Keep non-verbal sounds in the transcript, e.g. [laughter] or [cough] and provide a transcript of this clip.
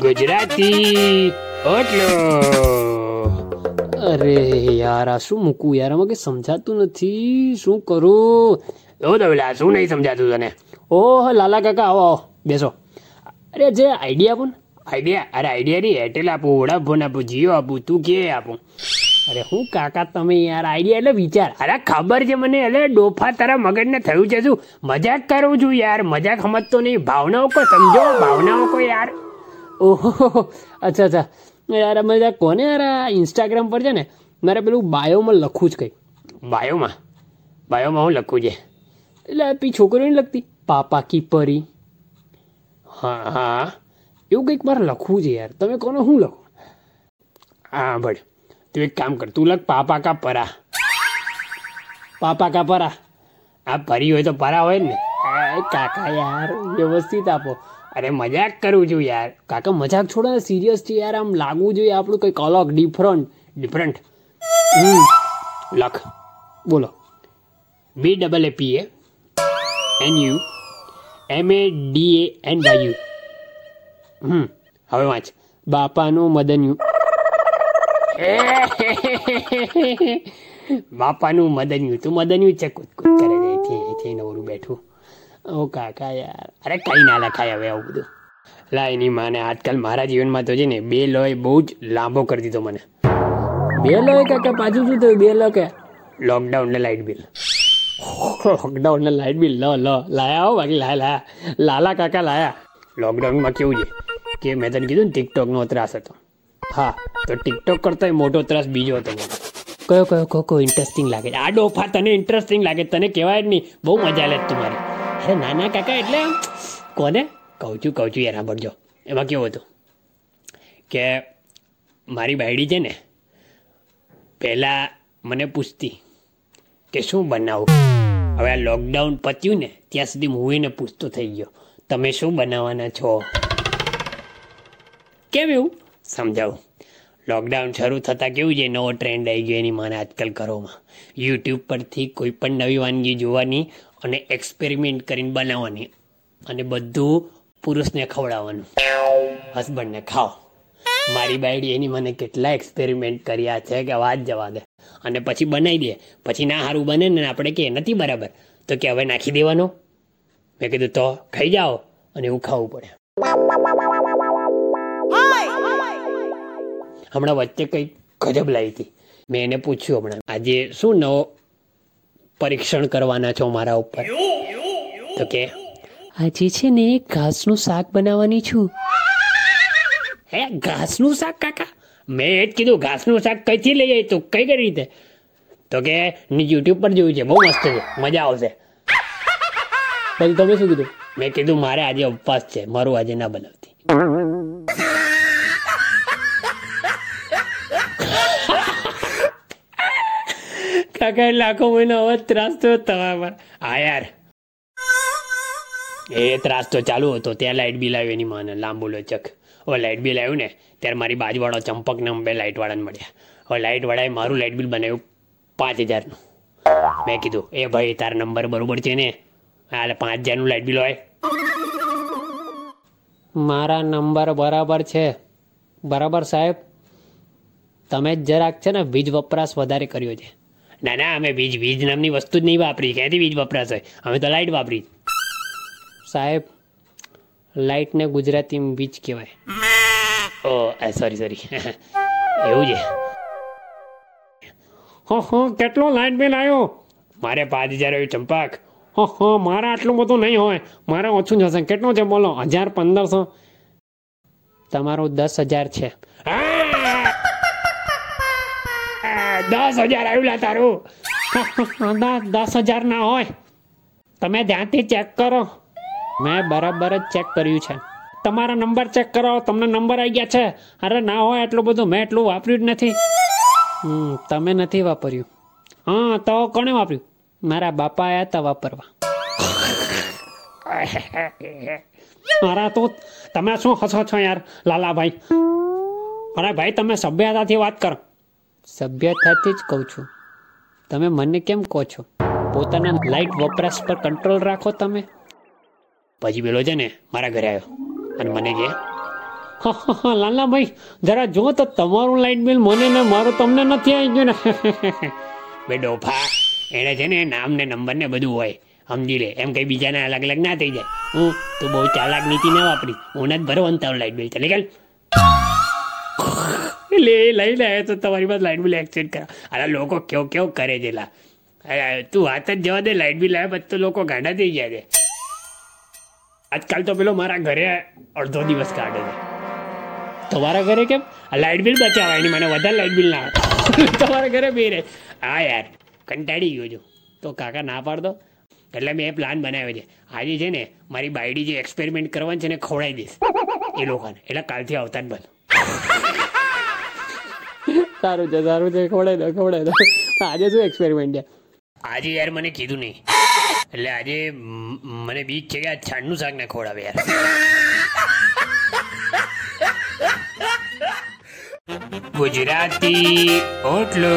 ગુજરાતી ઓટલો અરે યાર, આ શું મૂકું યાર? આમાં કંઈ સમજાતું નથી. શું કરું? ઓ દવેલા શું નહીં સમજાતું તને? ઓહ, લાલા કાકા, આવો આવો. બેસો. અરે, જે આઈડિયા આપો ને. આઈડિયા? અરે, આઈડિયા નહીં. એરટેલ આપું વોડાફોન આપું જીઓ આપું. તું કે આપું? અરે હું કાકા, તમે યાર આઈડિયા એટલે વિચાર. અરે ખબર છે મને એટલે ડોફા તારા મગજને થયું છે શું? મજાક કરું છું યાર, મજાક સમજતો નહીં. ભાવનાઓ કો સમજો, ભાવનાઓ કો યાર. ઓહો, અચ્છા અચ્છા. યાર મજા કોને યાર ઇન્સ્ટાગ્રામ પર છે ને, મારે પેલું બાયોમાં લખવું જ કંઈ બાયોમાં બાયોમાં હું લખું છે? એટલે પી છોકરીઓ નહીં લખતી? પાપા કી પરી. હા હા. એવું કંઈક મારે લખવું છે યાર. તમે કોને શું લખો? હા ભળ તું એક કામ કર, તું લખ પાપા કા પરા. પાપા કા પરા. આ પરી હોય તો પરા હોય ને. કાકા યાર, વ્યવસ્થિત આપો. અરે મજાક કરું છું યાર. કાકા, મજાક છોડો ને સિરિયસ છે યાર. આમ લાગવું જોઈએ આપણું કંઈક અલગ ડિફરન્ટ ડિફરન્ટ હમ. લખ. બોલો. B double A P A N U M A D A N U હમ. હવે વાંચ. બાપાનું મદન્યું [laughs] બાપાનું મદન્યું. તું મદન્યું છે કૂદ કૂદ કરે છે. નવરું બેઠું. ઓ કાકા યાર. અરે કંઈ ના લખાય હવે આવું બધું. લા, એની માને આજકાલ મારા જીવનમાં તો છે ને બે લોય બહુ જ લાંબો કરી દીધો મને. બે લો એ કાકા, પાછું શું થયું? બે લો કે? લોકડાઉન ને લાઇટ બિલ લોકડાઉન ને લાઇટ બિલ લો લો. લાયા હો, બાકી લાયા લાયા. લાલા કાકા લાયા. લોકડાઉનમાં કેવું છે? કે મેં તને કીધું ને ટિકટોકનો ત્રાસ હતો. હા. તો ટિકટોક કરતાં મોટો ત્રાસ બીજો હતો મને. કયો કયો કયો ઇન્ટરેસ્ટિંગ લાગે આ ડોફા તને ઇન્ટરેસ્ટિંગ લાગે તને કહેવાય જ નહીં. બહુ મજા લે તમારી. અરે નાના કાકા એટલે કોને? કહું છું કહું છું યાર, સાંભળજો. એમાં કેવું હતું કે મારી બાયડી છે ને, પહેલાં મને પૂછતી કે શું બનાવું? હવે આ લોકડાઉન પત્યું ને, ત્યાં સુધી હું એને પૂછતો થઈ ગયો. તમે શું બનાવવાના છો? કેમ એવું? સમજાવું. લોકડાઉન શરૂ થતાં કેવું છે? નવો ટ્રેન્ડ આવી ગયો એની માને આજકાલ ઘરોમાં. યુટ્યુબ પરથી કોઈ પણ નવી વાનગી જોવાની અને એક્સપેરિમેન્ટ કરીને બનાવવાની અને બધું પુરુષને ખવડાવવાનું. હસબન્ડને ખાઓ. મારી બાયડી એની મને કેટલા એક્સપેરિમેન્ટ કર્યા છે કે વાત જવા દે. અને પછી બનાવી દે. પછી ના સારું બને ને આપણે કે નથી બરાબર. તો કે, હવે નાખી દેવાનો. મેં કીધું, તો ખાઈ જાઓ. અને એવું ખાવું પડે. હમણાં વચ્ચે કંઈક ગજબ લાવી હતી. મેં એને પૂછ્યું હમણાં, આજે શું નવો પરીક્ષણ કરવાના છો મારા ઉપર? તો કે, આજે છે ને ઘાસનું શાક બનાવવાની છું. હે, ઘાસનું શાક, કાકા? મેં એ જ કીધું, ઘાસનું શાક કઈથી લઈ આવી તું? કઈ કઈ રીતે? તો કે યુટ્યુબ પર જોયું છે, બહુ મસ્ત છે, મજા આવશે. પછી તમે શું કીધું? મેં કીધું, મારે આજે ઉપવાસ છે, મારું આજે ના બનાવતી. કાકા લાખો મહિનો હવે ત્રાસ થયો તમારા હા યાર. એ ત્રાસ તો ચાલુ હતો. ત્યાં લાઇટ બિલ આવ્યું એની મને. લાંબુ લોચક હવે લાઇટ બિલ આવ્યું ને, ત્યારે મારી બાજુવાળો ચંપકને બે લાઇટવાળાને મળ્યા. હવે લાઇટવાળાએ મારું લાઇટ બિલ બનાવ્યું પાંચ હજારનું. મેં કીધું, એ ભાઈ, તારા નંબર બરોબર છે ને? હાલે પાંચ હજારનું લાઇટ બિલ હોય. મારા નંબર બરાબર છે. બરાબર સાહેબ. તમે જરાક છે ને વીજ વપરાશ વધારે કર્યો છે. ના ના અમે વીજ વીજ નામની વસ્તુ જ નહીં વાપરી ક્યાંથી વીજ વપરાશે? અમે તો લાઇટ વાપરી સાહેબ લાઇટને ગુજરાતીમાં વીજ કહેવાય. ઓ સોરી સોરી એવું છે? હો હો કેટલો લાઇટ બિલ આવ્યો મારે પાંચ હજાર આવ્યું ચંપાક. હો હો મારે આટલું બધું નહીં હોય. મારે ઓછું જ હશે. કેટલું છે બોલો? હજાર પંદરસો? તમારું દસ હજાર છે. દસ હજાર આવ્યું તારું. [laughs] દસ હજાર ના હોય. તમે ધ્યાનથી ચેક કરો. મેં બરાબર જ ચેક કર્યું છે. તમારા નંબર ચેક કરો તમને નંબર આવી ગયા છે. અરે ના હોય એટલું બધું. મેં એટલું વાપર્યું જ નથી. હમ, તમે નથી વાપર્યું. હા, તો કોણે વાપર્યું? મારા બાપા આવ્યા હતા વાપરવા. [laughs] અરે તો તમે શું હસો છો યાર, લાલાભાઈ? અરે ભાઈ, તમે સભ્યતાથી વાત કરો. સભ્યતાથી જ કહું છું. તમે મને કેમ કહો છો? પોતાના લાઇટ વપરાશ પર કંટ્રોલ રાખો તમે? પછી પેલો છે ને મારા ઘરે આવ્યો અને મને કહે હા, ભાઈ જરા જો તો તમારું લાઇટ બિલ મને ને મારું તમને નથી આવી ગયું ને. [laughs] બે ડોફા એને છે ને નામ ને નંબર ને બધું હોય સમજી લે એમ કઈ બીજાને અલગ અલગ ના થઈ જાય. હું તું બહુ ચાલાક નીતિ ના વાપરી હું જ ભરવાનું તારું લાઇટ બિલ ચાલે ચાલ એટલે એ લઈને આવ્યો તો તમારી પાસે લાઇટ બિલ એક્સચેન્જ કરા અરે લોકો કેવું કેવું કરે છે લા. તું વાત જ જવા દે લાઇટ બિલ આવ્યા તો લોકો ગાંડા થઈ જાય છે. આજકાલ તો પેલો મારા ઘરે અડધો દિવસ કાઢે છે. તમારા ઘરે કેમ? લાઇટ બિલ બચાવવા, એની મને વધારે લાઇટ બિલ ના [laughs] તમારા ઘરે બે રહે. હા યાર, કંટાળી ગયો છું. તો કાકા ના પાડતો. એટલે મેં પ્લાન બનાવ્યો છે. આજે છે ને, મારી બાયડી જે એક્સપેરિમેન્ટ કરવાની છે ને, ખવડાવી દઈશ. એ લોકોને. એટલે કાલથી આવતા જ બંધ. સારું છે સારું છે, ખવડાવી દો ખવડાવી દો. આજે શું એક્સપેરિમેન્ટ છે? આજે યાર મને કીધું નહીં. એટલે આજે મને બીક છે કે આ છાણનું શાક ના ખવડાવે યાર. ગુજરાતી ઓટલો.